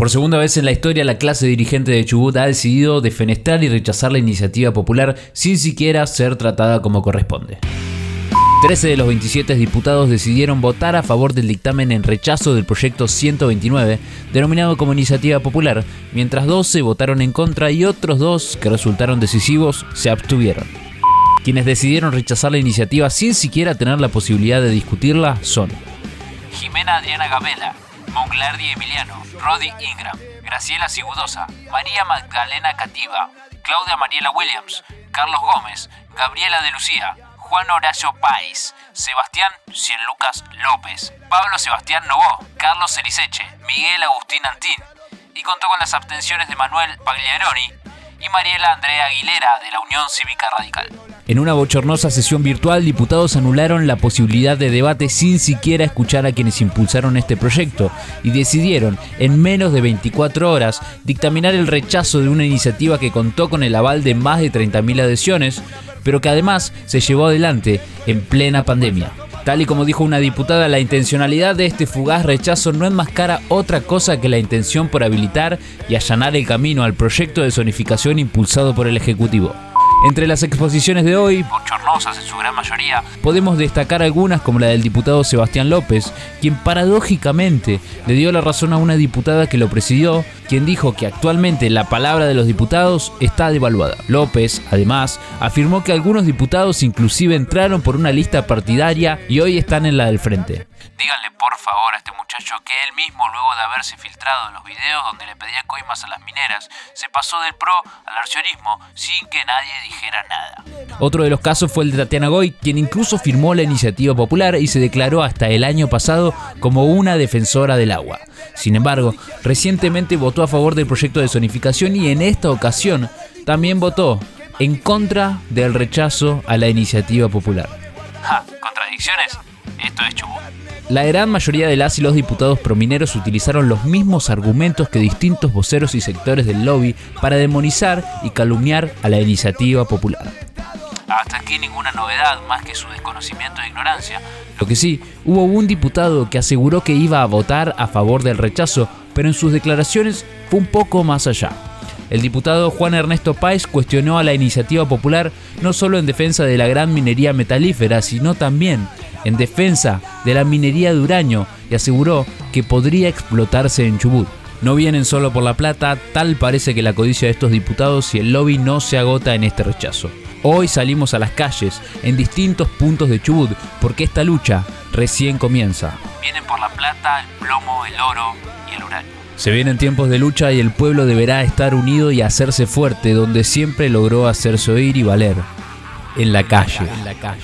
Por segunda vez en la historia, la clase dirigente de Chubut ha decidido defenestrar y rechazar la iniciativa popular sin siquiera ser tratada como corresponde. 13 de los 27 diputados decidieron votar a favor del dictamen en rechazo del proyecto 129, denominado como iniciativa popular, mientras 12 votaron en contra y otros dos, que resultaron decisivos, se abstuvieron. Quienes decidieron rechazar la iniciativa sin siquiera tener la posibilidad de discutirla son Jimena Adriana Gabela, Monglardi Emiliano, Rodi Ingram, Graciela Sigudosa, María Magdalena Cativa, Claudia Mariela Williams, Carlos Gómez, Gabriela de Lucía, Juan Horacio Páez, Sebastián Cienlucas López, Pablo Sebastián Novo, Carlos Ceriseche, Miguel Agustín Antín, y contó con las abstenciones de Manuel Pagliaroni y Mariela Andrea Aguilera de la Unión Cívica Radical. En una bochornosa sesión virtual, diputados anularon la posibilidad de debate sin siquiera escuchar a quienes impulsaron este proyecto y decidieron, en menos de 24 horas, dictaminar el rechazo de una iniciativa que contó con el aval de más de 30.000 adhesiones, pero que además se llevó adelante en plena pandemia. Tal y como dijo una diputada, la intencionalidad de este fugaz rechazo no enmascara otra cosa que la intención por habilitar y allanar el camino al proyecto de zonificación impulsado por el Ejecutivo. Entre las exposiciones de hoy, bochornosas en su gran mayoría, podemos destacar algunas como la del diputado Sebastián López, quien paradójicamente le dio la razón a una diputada que lo presidió, quien dijo que actualmente la palabra de los diputados está devaluada. López, además, afirmó que algunos diputados inclusive entraron por una lista partidaria y hoy están en la del frente. Díganle por favor a este muchacho que él mismo, luego de haberse filtrado en los videos donde le pedía coimas a las mineras, se pasó del pro al arcionismo sin que nadie dijera nada. Otro de los casos fue el de Tatiana Goy, quien incluso firmó la iniciativa popular y se declaró hasta el año pasado como una defensora del agua. Sin embargo, recientemente votó a favor del proyecto de zonificación y en esta ocasión también votó en contra del rechazo a la iniciativa popular. Ja, contradicciones, esto es Chubut. La gran mayoría de las y los diputados promineros utilizaron los mismos argumentos que distintos voceros y sectores del lobby para demonizar y calumniar a la iniciativa popular. Hasta aquí ninguna novedad más que su desconocimiento e ignorancia. Lo que sí, hubo un diputado que aseguró que iba a votar a favor del rechazo, pero en sus declaraciones fue un poco más allá. El diputado Juan Ernesto Páez cuestionó a la iniciativa popular no solo en defensa de la gran minería metalífera, sino también en defensa de la minería de uranio y aseguró que podría explotarse en Chubut. No vienen solo por la plata, tal parece que la codicia de estos diputados y el lobby no se agota en este rechazo. Hoy salimos a las calles, en distintos puntos de Chubut, porque esta lucha recién comienza. Vienen por la plata, el plomo, el oro y el uranio. Se vienen tiempos de lucha y el pueblo deberá estar unido y hacerse fuerte donde siempre logró hacerse oír y valer. En la calle. En la calle.